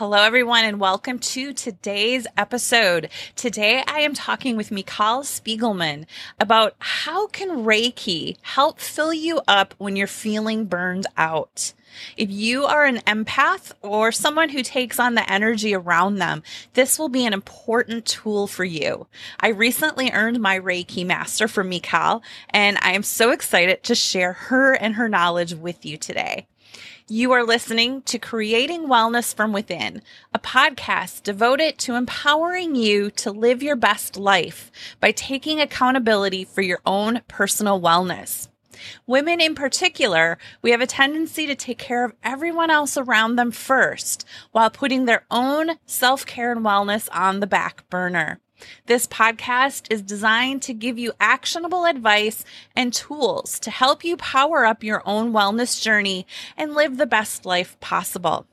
Hello, everyone, and welcome to today's episode. Today, I am talking with Mikal Spiegelman about how can Reiki help fill you up when you're feeling burned out. If you are an empath or someone who takes on the energy around them, this will be an important tool for you. I recently earned my Reiki Master from Mikal, and I am so excited to share her and her knowledge with you today. You are listening to Creating Wellness from Within, a podcast devoted to empowering you to live your best life by taking accountability for your own personal wellness. Women in particular, we have a tendency to take care of everyone else around them first while putting their own self care and wellness on the back burner. This podcast is designed to give you actionable advice and tools to help you power up your own wellness journey and live the best life possible.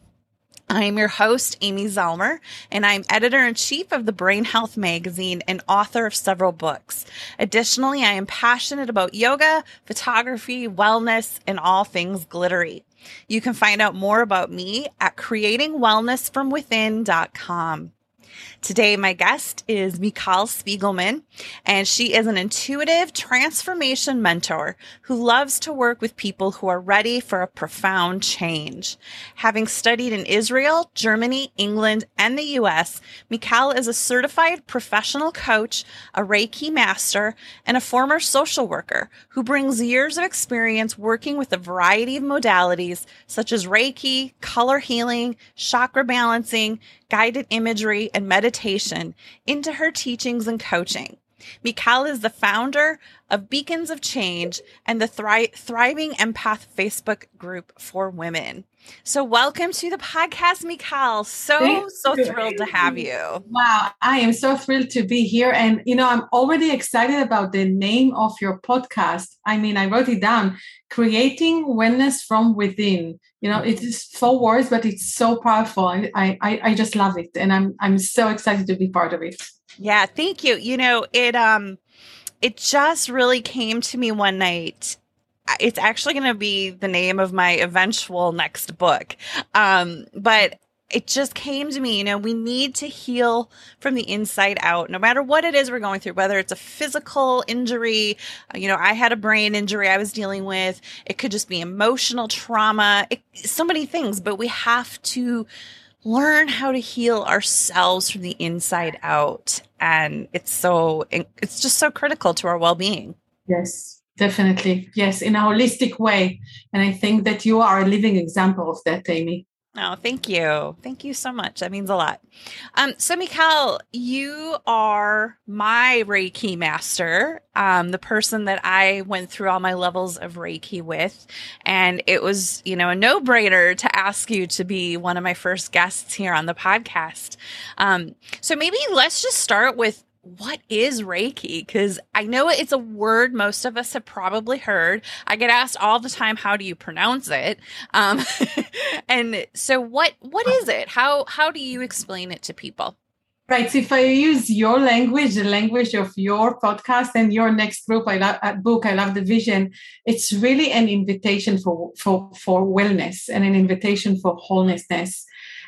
I am your host, Amy Zellmer, and I'm editor in chief of the Brain Health magazine and author of several books. Additionally, I am passionate about yoga, photography, wellness, and all things glittery. You can find out more about me at creatingwellnessfromwithin.com. Today, my guest is Mikal Spiegelman, and she is an intuitive transformation mentor who loves to work with people who are ready for a profound change. Having studied in Israel, Germany, England, and the US, Mikal is a certified professional coach, a Reiki master, and a former social worker who brings years of experience working with a variety of modalities such as Reiki, color healing, chakra balancing, guided imagery, and meditation into her teachings and coaching. Mikal is the founder of Beacons of Change and the Thri- Thriving Empath Facebook group for women. So, welcome to the podcast, Mikal. So, Thank so you. thrilled to have you. Wow, I am so thrilled to be here. And, you know, I'm already excited about the name of your podcast. I mean, I wrote it down Creating Wellness from Within. You know, it is four words, but it's so powerful. I, I, I just love it. And I'm, I'm so excited to be part of it. Yeah, thank you. You know, it, um, it just really came to me one night it's actually going to be the name of my eventual next book. Um, but it just came to me, you know, we need to heal from the inside out, no matter what it is we're going through, whether it's a physical injury, you know, I had a brain injury I was dealing with. It could just be emotional trauma, it, so many things, but we have to learn how to heal ourselves from the inside out. And it's so, it's just so critical to our well being. Yes. Definitely. Yes, in a holistic way. And I think that you are a living example of that, Amy. Oh, thank you. Thank you so much. That means a lot. Um, so, Mikal, you are my Reiki master, um, the person that I went through all my levels of Reiki with. And it was, you know, a no brainer to ask you to be one of my first guests here on the podcast. Um, so, maybe let's just start with what is Reiki? Because I know it's a word most of us have probably heard. I get asked all the time, "How do you pronounce it?" Um, and so, what what is it? How how do you explain it to people? Right. So if I use your language, the language of your podcast and your next group, I love uh, book, I love the vision. It's really an invitation for for for wellness and an invitation for wholenessness.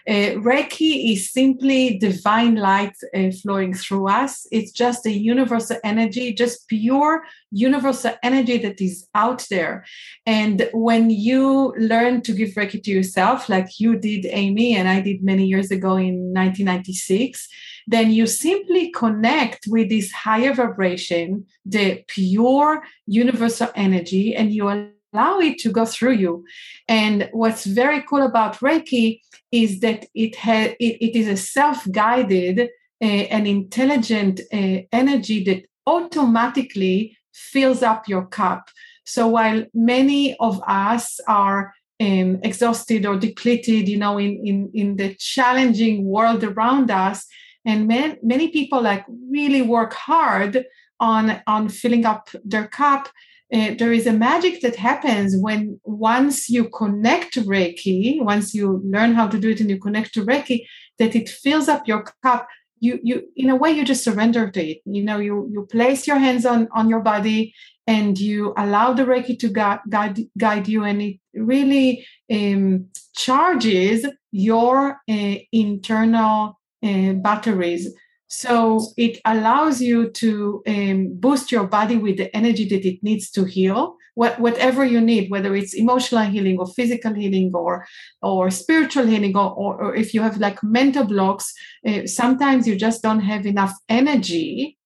Uh, Reiki is simply divine light uh, flowing through us. It's just a universal energy, just pure universal energy that is out there. And when you learn to give Reiki to yourself, like you did, Amy, and I did many years ago in 1996, then you simply connect with this higher vibration, the pure universal energy, and you allow it to go through you. And what's very cool about Reiki is that it has it, it is a self-guided uh, and intelligent uh, energy that automatically fills up your cup. So while many of us are um, exhausted or depleted, you know, in, in, in the challenging world around us, and many, many people like really work hard on on filling up their cup uh, there is a magic that happens when once you connect to Reiki, once you learn how to do it and you connect to Reiki, that it fills up your cup. You, you, in a way, you just surrender to it. You know, you you place your hands on on your body and you allow the Reiki to guide guide, guide you, and it really um, charges your uh, internal uh, batteries. So it allows you to um, boost your body with the energy that it needs to heal. What, whatever you need, whether it's emotional healing or physical healing or or spiritual healing, or, or, or if you have like mental blocks, uh, sometimes you just don't have enough energy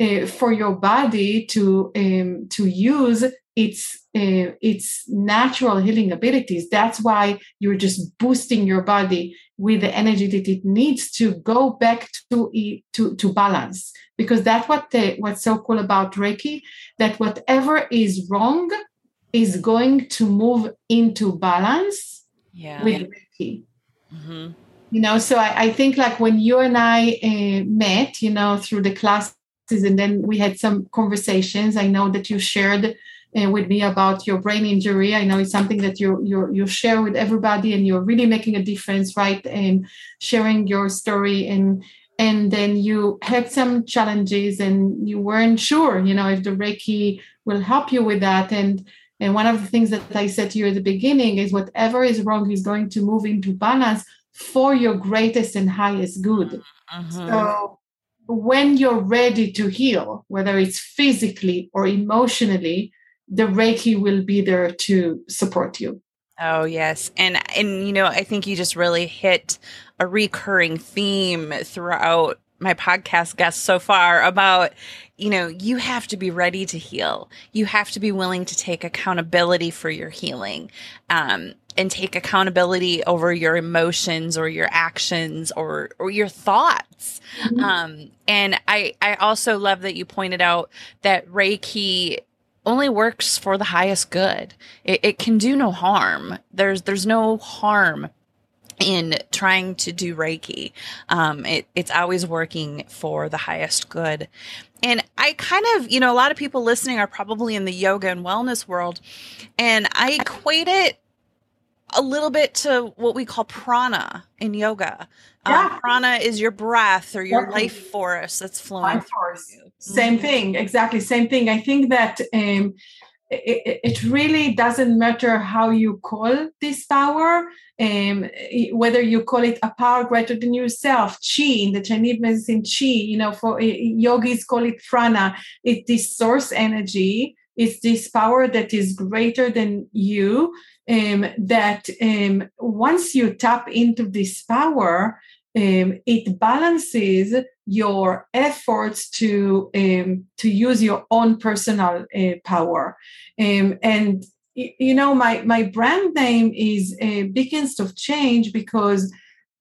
uh, for your body to um, to use its uh, its natural healing abilities. That's why you're just boosting your body with the energy that it needs to go back to to to balance. Because that's what the, what's so cool about Reiki that whatever is wrong is going to move into balance yeah. with Reiki. Mm-hmm. You know, so I, I, think like when you and I uh, met, you know, through the classes, and then we had some conversations. I know that you shared uh, with me about your brain injury. I know it's something that you you you share with everybody, and you're really making a difference, right? And sharing your story, and and then you had some challenges, and you weren't sure, you know, if the Reiki will help you with that, and and one of the things that I said to you at the beginning is whatever is wrong is going to move into balance for your greatest and highest good. Mm-hmm. So when you're ready to heal, whether it's physically or emotionally, the Reiki will be there to support you. Oh yes. And and you know, I think you just really hit a recurring theme throughout my podcast guests so far about you know, you have to be ready to heal. You have to be willing to take accountability for your healing. Um, and take accountability over your emotions or your actions or or your thoughts. Mm-hmm. Um, and I I also love that you pointed out that Reiki only works for the highest good. It, it can do no harm. There's there's no harm in trying to do Reiki. Um, it, it's always working for the highest good. And I kind of, you know, a lot of people listening are probably in the yoga and wellness world, and I equate it a little bit to what we call prana in yoga. Um, yeah. Um, prana is your breath or your life force that's flowing. Life force. Same mm-hmm. thing, exactly same thing. I think that um, it, it, really doesn't matter how you call this power, um, whether you call it a power greater than yourself, chi in the Chinese medicine, chi. You know, for yogis call it prana. It's this source energy. It's this power that is greater than you. Um, that um, once you tap into this power, um, it balances your efforts to um, to use your own personal uh, power. Um, and you know my my brand name is uh, beacons of change because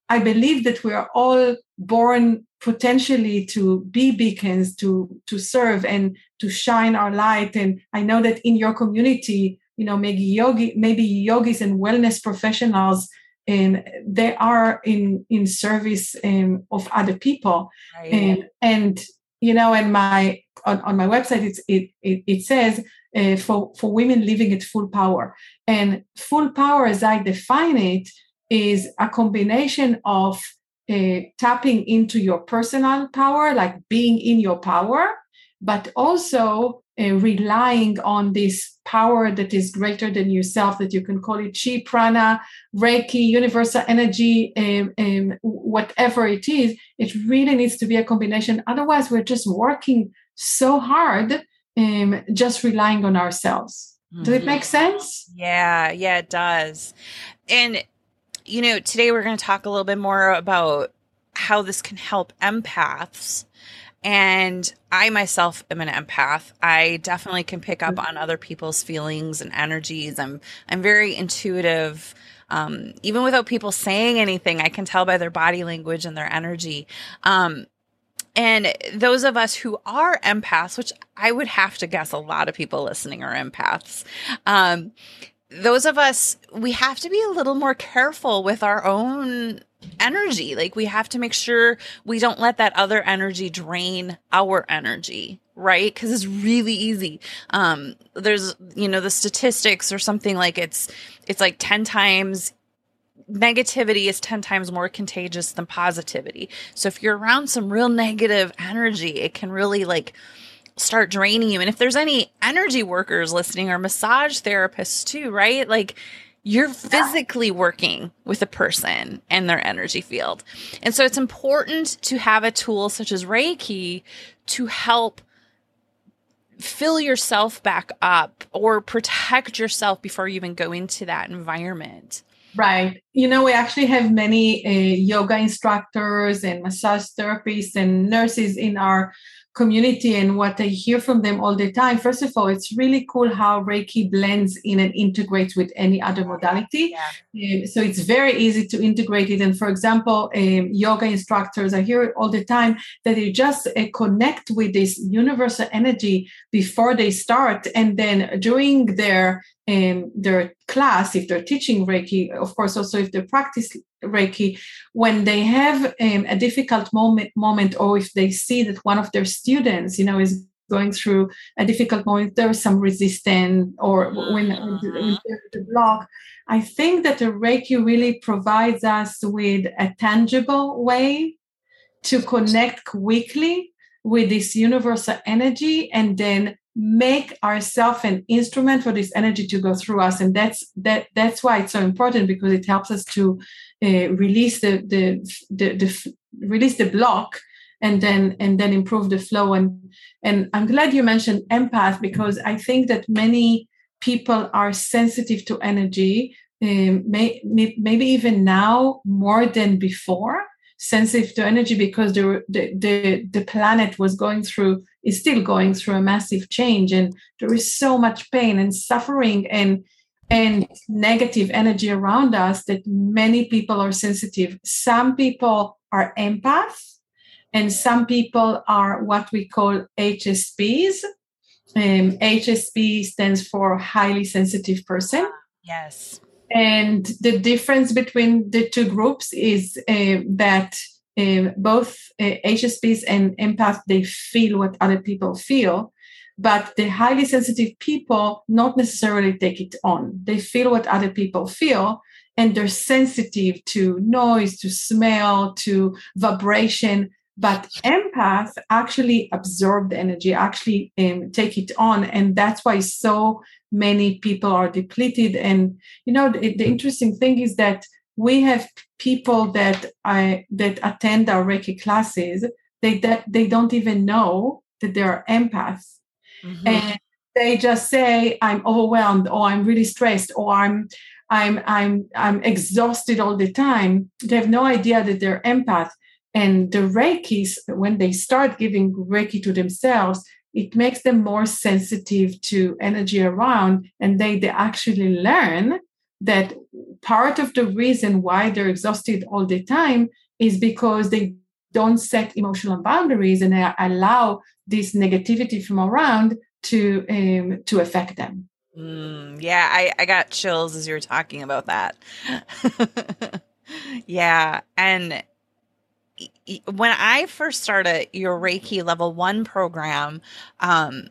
i believe that we are all born potentially to be beacons to to serve and to shine our light. And i know that in your community you know maybe yogi maybe yogis and wellness professionals and they are in in service um, of other people right. and and you know and my on, on my website it's it it, it says uh, for for women living at full power and full power as i define it is a combination of uh, tapping into your personal power like being in your power but also uh, relying on this power that is greater than yourself, that you can call it chi, prana, reiki, universal energy, um, um, whatever it is, it really needs to be a combination. Otherwise, we're just working so hard, um, just relying on ourselves. Mm-hmm. Does it make sense? Yeah, yeah, it does. And, you know, today we're going to talk a little bit more about how this can help empaths and I myself am an empath. I definitely can pick up on other people's feelings and energies. I'm I'm very intuitive. Um, even without people saying anything, I can tell by their body language and their energy. Um, and those of us who are empaths, which I would have to guess a lot of people listening are empaths, um, those of us, we have to be a little more careful with our own energy. Like we have to make sure we don't let that other energy drain our energy, right? Because it's really easy. Um, there's, you know, the statistics or something like it's, it's like 10 times negativity is 10 times more contagious than positivity. So if you're around some real negative energy, it can really like start draining you. And if there's any energy workers listening or massage therapists too, right? Like you're physically working with a person and their energy field. And so it's important to have a tool such as Reiki to help fill yourself back up or protect yourself before you even go into that environment. Right. You know, we actually have many uh, yoga instructors and massage therapists and nurses in our community and what I hear from them all the time. First of all, it's really cool how Reiki blends in and integrates with any other modality. Yeah. Um, so it's very easy to integrate it. And for example, um, yoga instructors, I hear it all the time that they just uh, connect with this universal energy before they start. And then during their um, their class, if they're teaching Reiki, of course, also if they practice Reiki, when they have um, a difficult moment, moment, or if they see that one of their students, you know, is going through a difficult moment, there is some resistance, or when, when, when the block. I think that the Reiki really provides us with a tangible way to connect quickly with this universal energy and then make ourselves an instrument for this energy to go through us and that's that that's why it's so important because it helps us to uh, release the, the the, the release the block and then and then improve the flow. And and i'm glad you mentioned empath because i think that many people are sensitive to energy um, may, maybe even now more than before sensitive to energy because the, the the the planet was going through is still going through a massive change and there is so much pain and suffering and and negative energy around us that many people are sensitive. Some people are empaths and some people are what we call hsps um, hsp stands for highly sensitive person. Yes. And the difference between the two groups is uh, that uh, both uh, HSPs and empaths they feel what other people feel, but the highly sensitive people not necessarily take it on. They feel what other people feel, and they're sensitive to noise, to smell, to vibration. But empaths actually absorb the energy, actually um, take it on, and that's why so many people are depleted. And you know, the, the interesting thing is that we have people that I that attend our Reiki classes. They that they don't even know that they are empaths, mm-hmm. and they just say, "I'm overwhelmed," or "I'm really stressed," or "I'm." I'm I'm I'm exhausted all the time. They have no idea that they're empath. And the Reikis, when they start giving Reiki to themselves, it makes them more sensitive to energy around, and they, they actually learn that part of the reason why they're exhausted all the time is because they don't set emotional boundaries and allow this negativity from around to um, to affect them. Mm, yeah, I, I got chills as you were talking about that. yeah, and when I first started your Reiki level one program, um,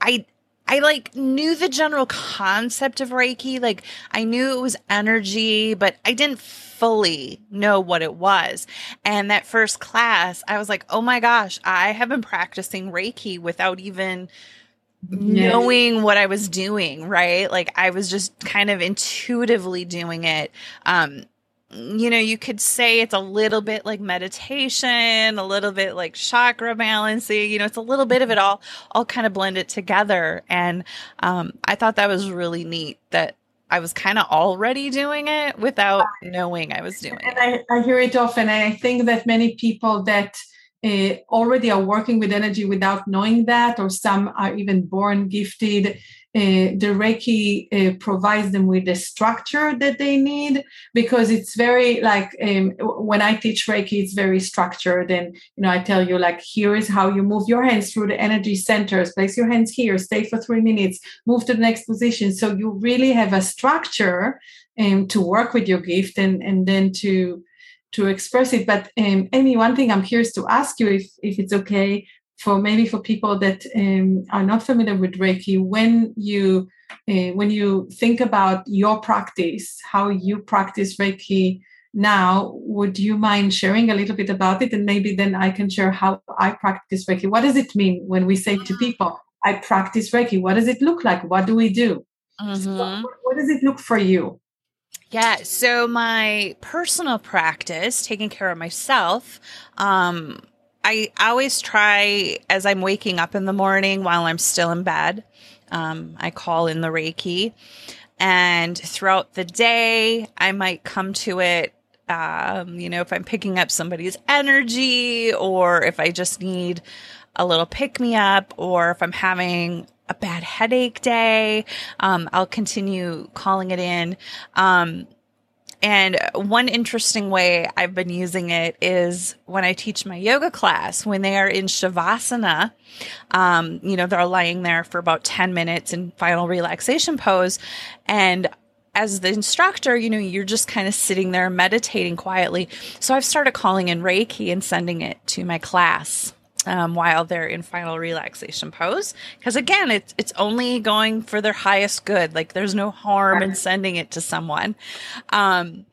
I I like knew the general concept of Reiki. Like I knew it was energy, but I didn't fully know what it was. And that first class, I was like, oh my gosh, I have been practicing Reiki without even knowing what I was doing, right? Like I was just kind of intuitively doing it. Um, you know, you could say it's a little bit like meditation, a little bit like chakra balancing, you know, it's a little bit of it all, all kind of blended together. And um, I thought that was really neat that I was kind of already doing it without knowing I was doing and it. I, I hear it often. And I think that many people that uh, already are working with energy without knowing that, or some are even born gifted uh, the Reiki uh, provides them with the structure that they need because it's very like um, when I teach Reiki, it's very structured. And, you know, I tell you, like, here is how you move your hands through the energy centers, place your hands here, stay for three minutes, move to the next position. So you really have a structure um, to work with your gift and, and then to to express it. But um, Amy, one thing I'm curious to ask you, if if it's okay, for maybe for people that um, are not familiar with Reiki, when you uh, when you think about your practice, how you practice Reiki now, would you mind sharing a little bit about it, and maybe then I can share how I practice Reiki. What does it mean when we say to people, "I practice Reiki"? What does it look like? What do we do? Mm-hmm. So what, what does it look for you? Yeah. So my personal practice, taking care of myself, um, I always try as I'm waking up in the morning while I'm still in bed. Um, I call in the Reiki. And throughout the day, I might come to it. Um, you know, if I'm picking up somebody's energy or if I just need a little pick me up or if I'm having a bad headache day, um, I'll continue calling it in. Um, and one interesting way I've been using it is when I teach my yoga class, when they are in Shavasana, um, you know, they're lying there for about 10 minutes in final relaxation pose. And as the instructor, you know, you're just kind of sitting there meditating quietly. So I've started calling in Reiki and sending it to my class um, while they're in final relaxation pose. Because again, it's it's only going for their highest good. Like there's no harm in sending it to someone. Um,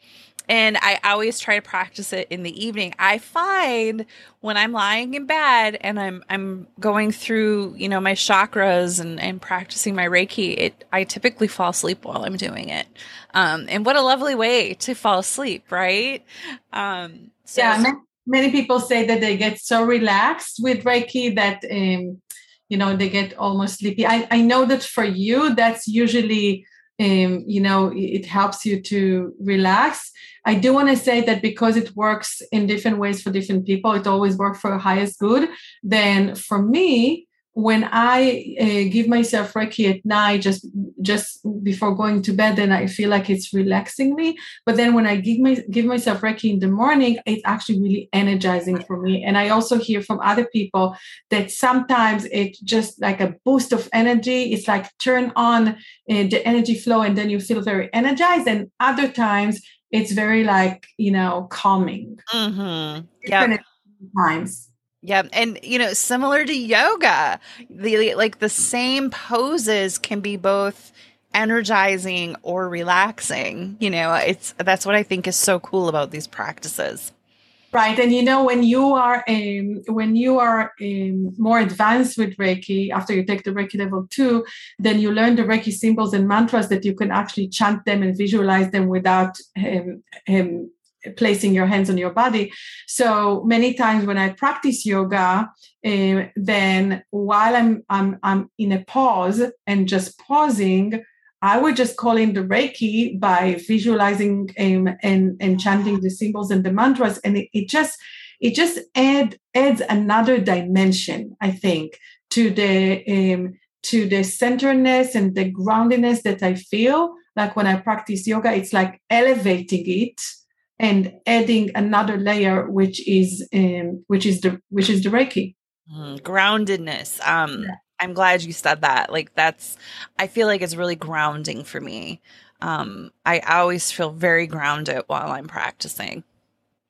and I always try to practice it in the evening. I find when I'm lying in bed and I'm I'm going through, you know, my chakras and, and practicing my Reiki, it I typically fall asleep while I'm doing it. Um, and what a lovely way to fall asleep, right? Um, so, yeah, many people say that they get so relaxed with Reiki that um, you know they get almost sleepy. I, I know that for you, that's usually um, you know it helps you to relax. I do want to say that because it works in different ways for different people, it always works for highest good. Then for me, when I uh, give myself Reiki at night, just just before going to bed, then I feel like it's relaxing me. But then when I give my give myself Reiki in the morning, it's actually really energizing for me. And I also hear from other people that sometimes it's just like a boost of energy. It's like turn on uh, the energy flow, and then you feel very energized. And other times it's very like you know calming. Mm-hmm. Yeah. Times. Yeah, and you know, similar to yoga, the like the same poses can be both energizing or relaxing. You know, it's that's what I think is so cool about these practices. Right, and you know when you are um, when you are um, more advanced with Reiki after you take the Reiki level two, then you learn the Reiki symbols and mantras that you can actually chant them and visualize them without um, um placing your hands on your body. So many times when I practice yoga, uh, then while I'm, I'm I'm in a pause and just pausing, I would just call in the Reiki by visualizing um, and and chanting the symbols and the mantras, and it, it just it just add adds another dimension, I think, to the um, to the centeredness and the groundedness that I feel. Like when I practice yoga, it's like elevating it and adding another layer which is um, which is the which is the reiki. Mm, groundedness. Um yeah. i'm glad you said that. Like that's i feel like it's really grounding for me. Um i always feel very grounded while i'm practicing.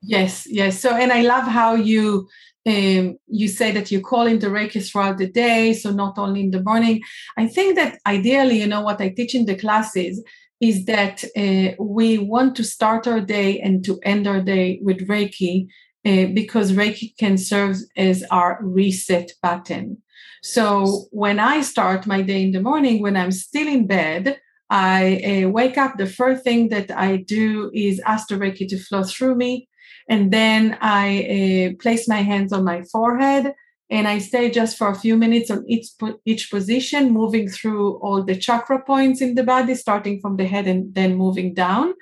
Yes yes. So and i love how you um, you say that you call in the Reiki throughout the day, so not only in the morning. I think that ideally, you know, what I teach in the classes is that uh, we want to start our day and to end our day with Reiki uh, because Reiki can serve as our reset button. So when I start my day in the morning, when I'm still in bed, I uh, wake up. The first thing that I do is ask the Reiki to flow through me. And then I uh, place my hands on my forehead and I stay just for a few minutes on each each position, moving through all the chakra points in the body, starting from the head and then moving down.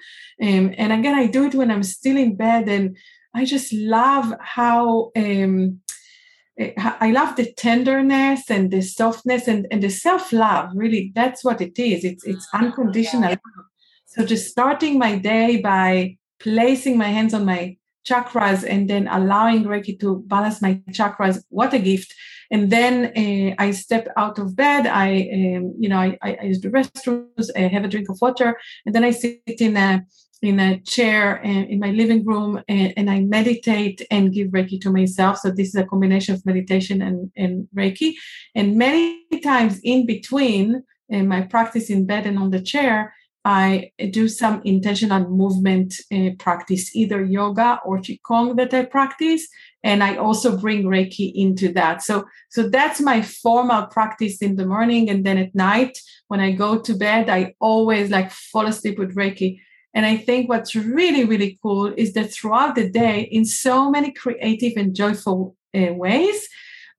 Um, and again, I do it when I'm still in bed, and I just love how. Um, eh, I love the tenderness and the softness and, and the self love. Really, that's what it is. It's it's unconditional. Yeah. So just starting my day by placing my hands on my chakras and then allowing Reiki to balance my chakras. What a gift. And then uh, I step out of bed. I, um, you know, I, I, use the restrooms, I have a drink of water, and then I sit in a in a chair uh, in my living room and, and, I meditate and give Reiki to myself. So this is a combination of meditation and, and Reiki. And many times in between in uh, my practice in bed and on the chair, I do some intentional movement uh, practice, either yoga or qigong that I practice, and I also bring Reiki into that. So, so that's my formal practice in the morning, and then at night when I go to bed, I always like fall asleep with Reiki. And I think what's really, really cool is that throughout the day, in so many creative and joyful uh, ways,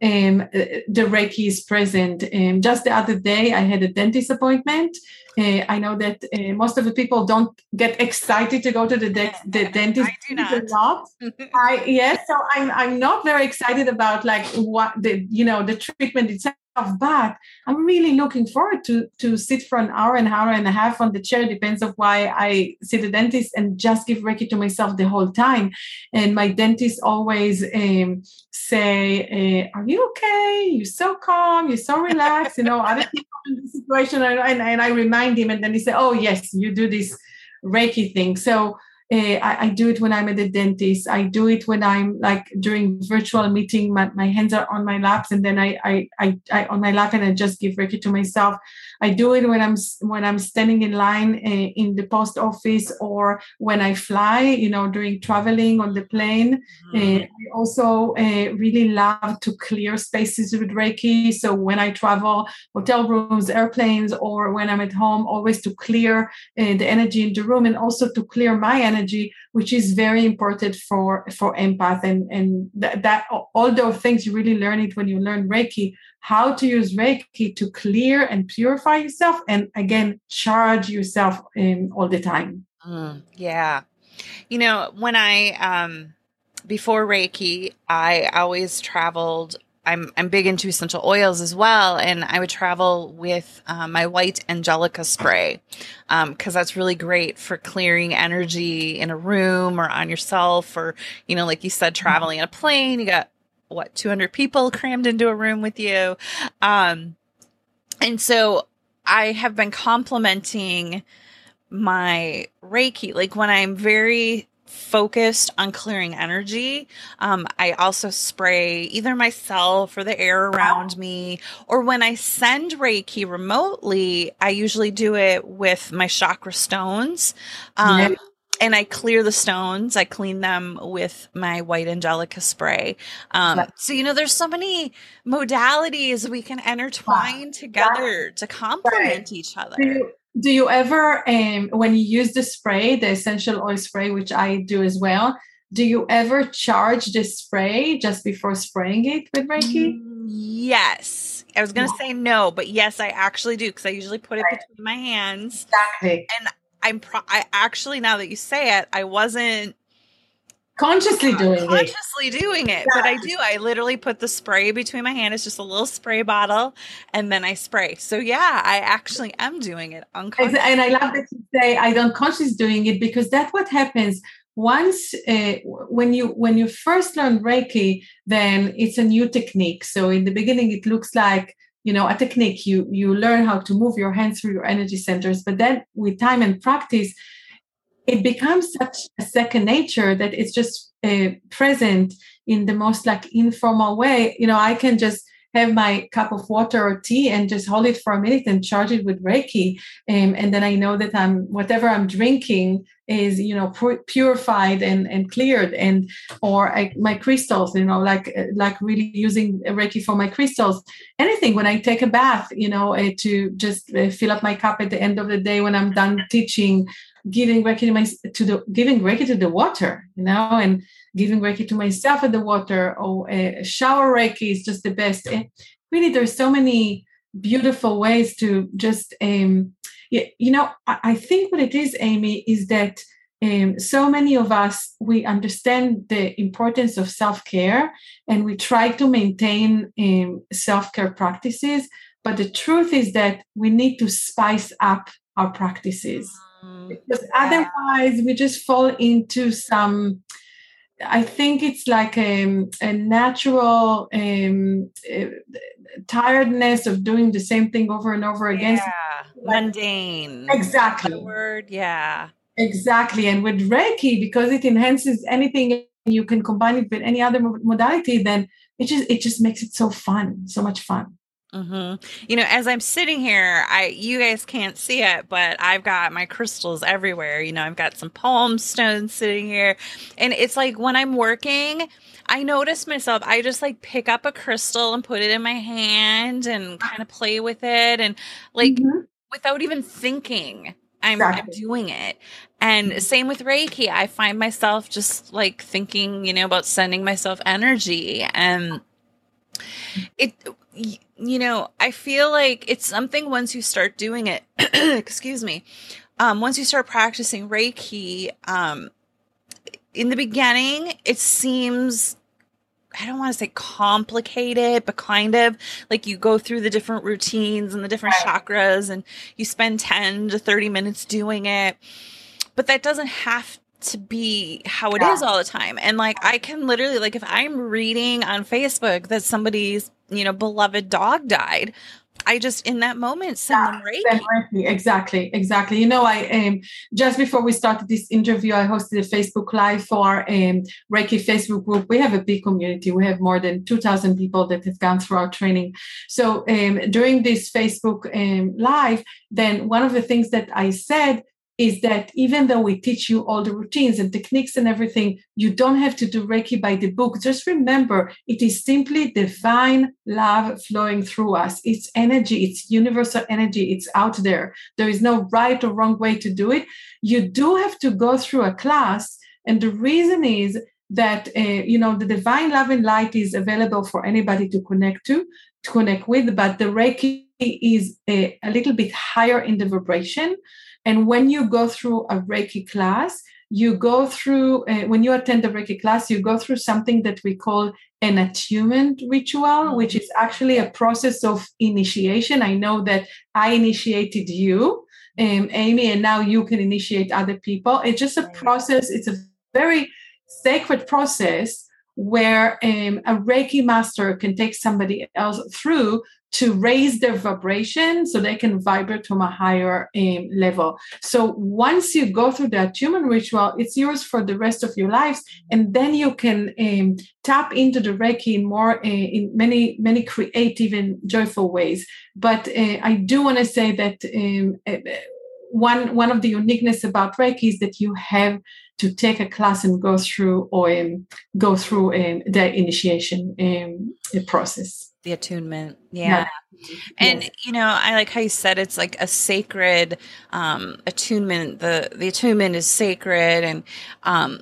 um, uh, the Reiki is present. Um, just the other day, I had a dentist appointment. Uh, I know that uh, most of the people don't get excited to go to the, de- the dentist. I do not. not. I yes, so I'm I'm not very excited about like what the you know the treatment itself but I'm really looking forward to to sit for an hour, an hour and a half on the chair. Depends of why I see the dentist and just give Reiki to myself the whole time. And my dentist always um, say, uh, "Are you okay? You're so calm. You're so relaxed." You know, other people in the situation, and, and, and I remind him, and then he say, "Oh yes, you do this Reiki thing." So uh, I, I, do it when I'm at the dentist. I do it when I'm like during virtual meeting. My, my hands are on my laps, and then I, I, I, I, on my lap, and I just give Reiki to myself. I do it when I'm when I'm standing in line uh, in the post office or when I fly. You know, during traveling on the plane. Mm-hmm. Uh, I also really love to clear spaces with Reiki. So when I travel, hotel rooms, airplanes, or when I'm at home, always to clear the energy in the room and also to clear my energy energy which is very important for for empath and and that, that all those things you really learn it when you learn reiki how to use reiki to clear and purify yourself and again charge yourself in all the time. Mm, yeah. You know when i um before reiki i always traveled I'm I'm big into essential oils as well, and I would travel with uh, my white angelica spray because um, that's really great for clearing energy in a room or on yourself, or you know, like you said, traveling in a plane. You got what 200 people crammed into a room with you, um, and so I have been complimenting my Reiki, like when I'm very focused on clearing energy. Um, I also spray either myself or the air around me, or when I send Reiki remotely, I usually do it with my chakra stones. Um, yeah. And I clear the stones. I clean them with my white angelica spray. Um, so you know, there's so many modalities we can intertwine together to complement each other do you ever um, when you use the spray the essential oil spray which i do as well do you ever charge the spray just before spraying it with reiki mm, yes i was going to yeah. say no but yes i actually do because i usually put it right. between my hands exactly and i'm pro- i actually now that you say it i wasn't consciously doing consciously it. Consciously doing it. But I do. I literally put the spray between my hand. It's just a little spray bottle and then I spray. So yeah, I actually am doing it unconsciously. And I love that you say I don't consciously doing it because that's what happens once uh, when you when you first learn reiki then it's a new technique so in the beginning it looks like you know a technique you you learn how to move your hands through your energy centers but then with time and practice it becomes such a second nature that it's just uh, present in the most like informal way. You know i can just have my cup of water or tea and just hold it for a minute and charge it with reiki um, and then i know that i'm whatever i'm drinking is you know purified and, and cleared and or I, my crystals you know like uh, like really using reiki for my crystals. Anything when i take a bath you know uh, to just uh, fill up my cup at the end of the day when i'm done teaching giving reiki to my to the giving reiki to the water, you know, and giving reiki to myself at the water. Or a shower reiki is just the best. And really, there's so many beautiful ways to just um you know I, I think what it is, Amy, is that um, so many of us we understand the importance of self-care and we try to maintain um, self-care practices but the truth is that we need to spice up our practices because otherwise we just fall into some I think it's like a, um, a natural um, uh, tiredness of doing the same thing over and over again. Yeah, like, mundane. Exactly. word, yeah. Exactly. And with Reiki, because it enhances anything, you can combine it with any other modality, then it just it just makes it so fun, so much fun. Mm-hmm. You know, as I'm sitting here, I you guys can't see it, but I've got my crystals everywhere. You know, I've got some palm stones sitting here, and it's like when I'm working, I notice myself. I just like pick up a crystal and put it in my hand and kind of play with it, and like mm-hmm. without even thinking. I'm, exactly. I'm doing it. And same with Reiki. I find myself just like thinking, you know, about sending myself energy and it you know, I feel like it's something once you start doing it, excuse me. Um once you start practicing Reiki, um in the beginning, it seems I don't want to say complicated, but kind of like you go through the different routines and the different chakras and you spend 10 to 30 minutes doing it. But that doesn't have to be how it yeah. is all the time. And like I can literally like if I'm reading on Facebook that somebody's, you know, beloved dog died, I just in that moment send yeah, them Reiki. Reiki. Exactly, exactly. You know, I um just before we started this interview, I hosted a Facebook Live for um Reiki Facebook group. We have a big community. We have more than two thousand people that have gone through our training. So um, during this Facebook um, Live, then one of the things that I said is that even though we teach you all the routines and techniques and everything, you don't have to do Reiki by the book. Just remember, it is simply divine love flowing through us. It's energy, it's universal energy, it's out there. There is no right or wrong way to do it. You do have to go through a class. And the reason is that, uh, you know, the divine love and light is available for anybody to connect to, to connect with, but the Reiki is a, a little bit higher in the vibration. And when you go through a Reiki class, you go through, uh, when you attend the Reiki class, you go through something that we call an attunement ritual, mm-hmm. which is actually a process of initiation. I know that I initiated you, um, Amy, and now you can initiate other people. It's just a process, it's a very sacred process where um, a Reiki master can take somebody else through to raise their vibration so they can vibrate from a higher um, level. So once you go through that attunement ritual, it's yours for the rest of your lives, and then you can um, tap into the Reiki in more uh, in many many creative and joyful ways. But uh, I do want to say that. Um, uh, one one of the uniqueness about Reiki is that you have to take a class and go through or um, go through um, the initiation um, process the attunement yeah, yeah. and yes. you know i like how you said it's like a sacred um attunement the the attunement is sacred and um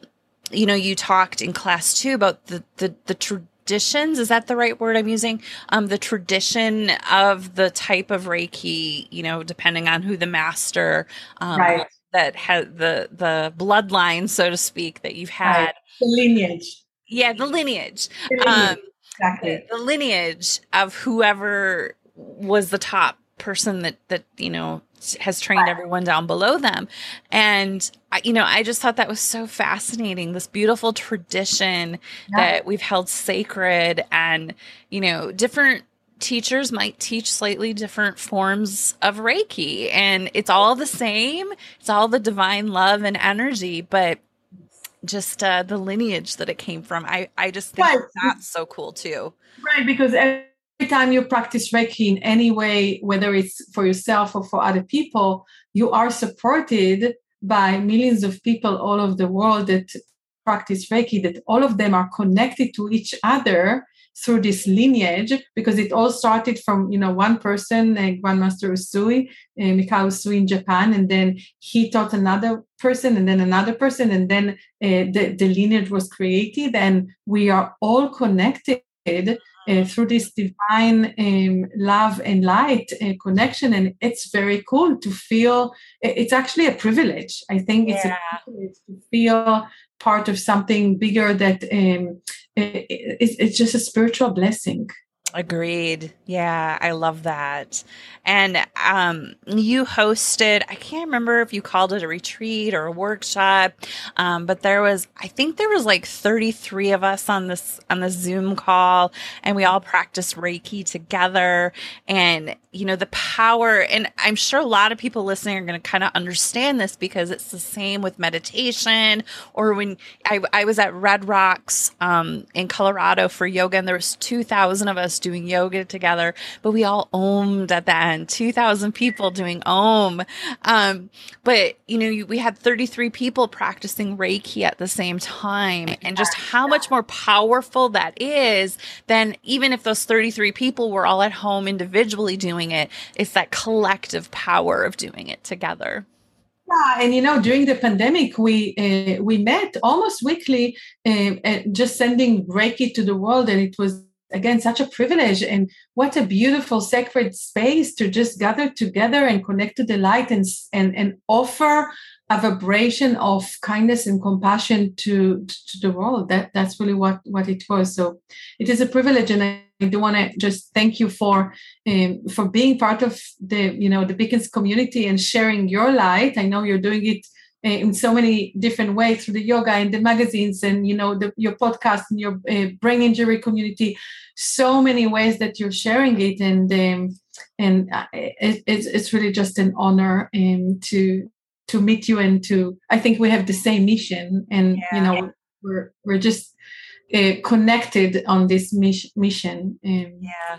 you know you talked in class too about the the the traditions is that the right word i'm using um the tradition of the type of reiki you know depending on who the master um right. That had the the bloodline so to speak that you've had right. the lineage yeah the lineage, the lineage. um exactly. the, the lineage of whoever was the top person that that you know has trained everyone down below them and you know i just thought that was so fascinating this beautiful tradition yeah. that we've held sacred and you know different teachers might teach slightly different forms of reiki and it's all the same it's all the divine love and energy but just uh, the lineage that it came from. I, I just think right. that's so cool too. Right, because every time you practice Reiki in any way, whether it's for yourself or for other people, you are supported by millions of people all over the world that practice Reiki, that all of them are connected to each other through this lineage because it all started from you know one person uh, grandmaster usui uh, mikao usui in japan and then he taught another person and then another person and then uh, the, the lineage was created and we are all connected uh, through this divine um, love and light uh, connection and it's very cool to feel it's actually a privilege i think it's yeah. a privilege to feel part of something bigger that um, it, it, it's just a spiritual blessing Agreed. Yeah, I love that. And um, you hosted, I can't remember if you called it a retreat or a workshop, um, but there was, I think there was like 33 of us on this on the Zoom call, and we all practiced Reiki together. And you know the power, and I'm sure a lot of people listening are going to kind of understand this because it's the same with meditation. Or when I, I was at Red Rocks um, in Colorado for yoga, and there was 2,000 of us doing yoga together, but we all omed at the end, 2000 people doing om. Um, but you know, we had 33 people practicing Reiki at the same time and just how much more powerful that is than even if those 33 people were all at home individually doing it, it's that collective power of doing it together. Yeah, and you know, during the pandemic, we uh, we met almost weekly, uh, just sending Reiki to the world, and it was again such a privilege. And what a beautiful sacred space to just gather together and connect to the light and and, and offer a vibration of kindness and compassion to to the world. That that's really what what it was. So it is a privilege. And i, do want to just thank you for um, for being part of the you know the beacons community and sharing your light. I know you're doing it in so many different ways through the yoga and the magazines and you know the, your podcast and your uh, brain injury community. So many ways that you're sharing it and um, and uh, it, it's, it's really just an honor um, to to meet you and to i think we have the same mission and yeah. you know we're we're just uh, connected on this mission um, yeah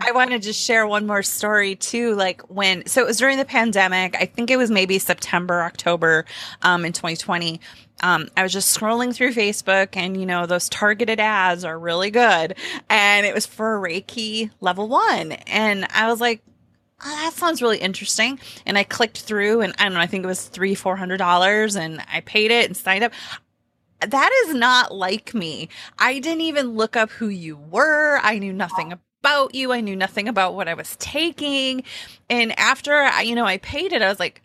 I want to share one more story too. Like when, so it was during the pandemic. I think it was maybe September, October, um, in 2020. Um, I was just scrolling through Facebook, and you know those targeted ads are really good, and it was for Reiki level one, and I was like, oh, that sounds really interesting. And I clicked through and I don't know, I think it was three, four hundred dollars and I paid it and signed up. That is not like me. I didn't even look up who you were. I knew nothing about you. I knew nothing about what I was taking. And after I, you know, I paid it, I was like,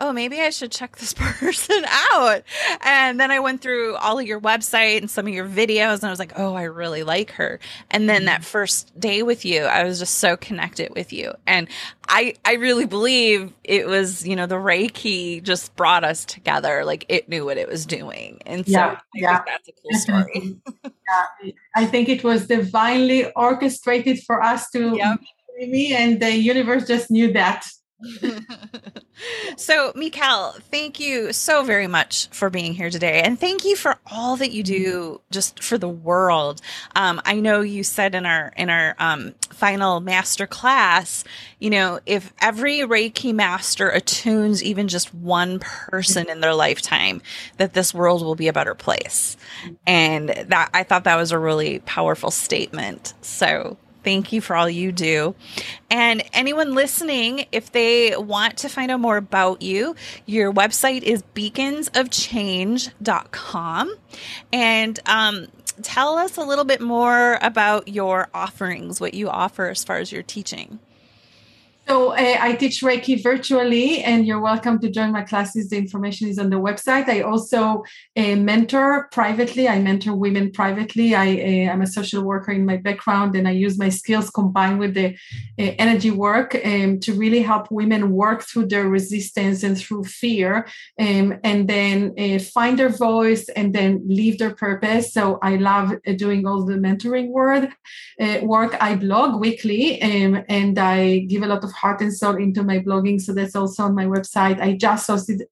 oh, maybe I should check this person out. And then I went through all of your website and some of your videos and I was like, oh, I really like her. And then that mm-hmm. first day with you, I was just so connected with you. And I, I really believe it was, you know, the Reiki just brought us together. Like it knew what it was doing. And so yeah, I yeah. that's a cool story. yeah. I think it was divinely orchestrated for us to yep. me and the universe just knew that so, Michal, thank you so very much for being here today. And thank you for all that you do just for the world. Um, I know you said in our in our um, final master class, you know, if every Reiki master attunes even just one person in their lifetime, that this world will be a better place. And that I thought that was a really powerful statement. So Thank you for all you do. And anyone listening, if they want to find out more about you, your website is beaconsofchange.com. And um, tell us a little bit more about your offerings, what you offer as far as your teaching. So uh, I teach Reiki virtually, and you're welcome to join my classes. The information is on the website. I also uh, mentor privately. I mentor women privately. I am uh, a social worker in my background, and I use my skills combined with the energy work um, to really help women work through their resistance and through fear, um, and then find their voice and then live their purpose. So I love doing all the mentoring word work. I blog weekly, um, and I give a lot of heart and soul into my blogging. So that's also on my website. I just hosted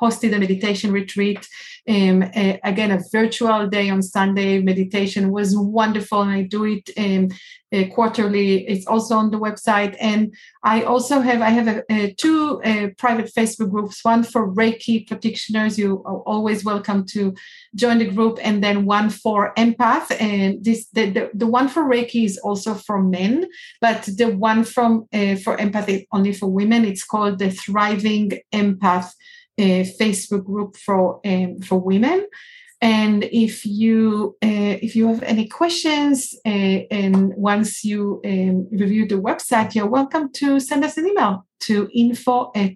hosted a meditation retreat. Um, uh, again, a virtual day on Sunday. Meditation was wonderful, and I do it um, uh, quarterly. It's also on the website, and I also have I have a, a two uh, private Facebook groups. One for Reiki practitioners. You are always welcome to join the group, and then one for empath. And this the the, the one for Reiki is also for men, but the one from uh, for empath is only for women. It's called the Thriving Empath Facebook group for um, for women. And if you uh, if you have any questions, uh, and once you um, review the website, you're welcome to send us an email to info at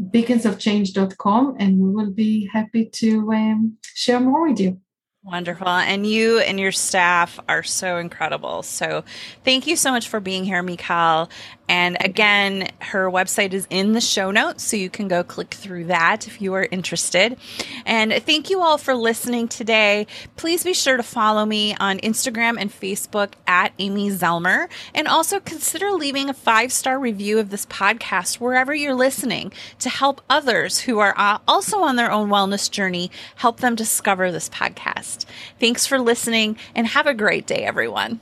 beaconsofchange.com, and we will be happy to um, share more with you. Wonderful. And you and your staff are so incredible. So thank you so much for being here, Michal. And again, her website is in the show notes, so you can go click through that if you are interested. And thank you all for listening today. Please be sure to follow me on Instagram and Facebook at Amy Zellmer. And also consider leaving a five star review of this podcast wherever you're listening to help others who are uh, also on their own wellness journey help them discover this podcast. Thanks for listening and have a great day, everyone.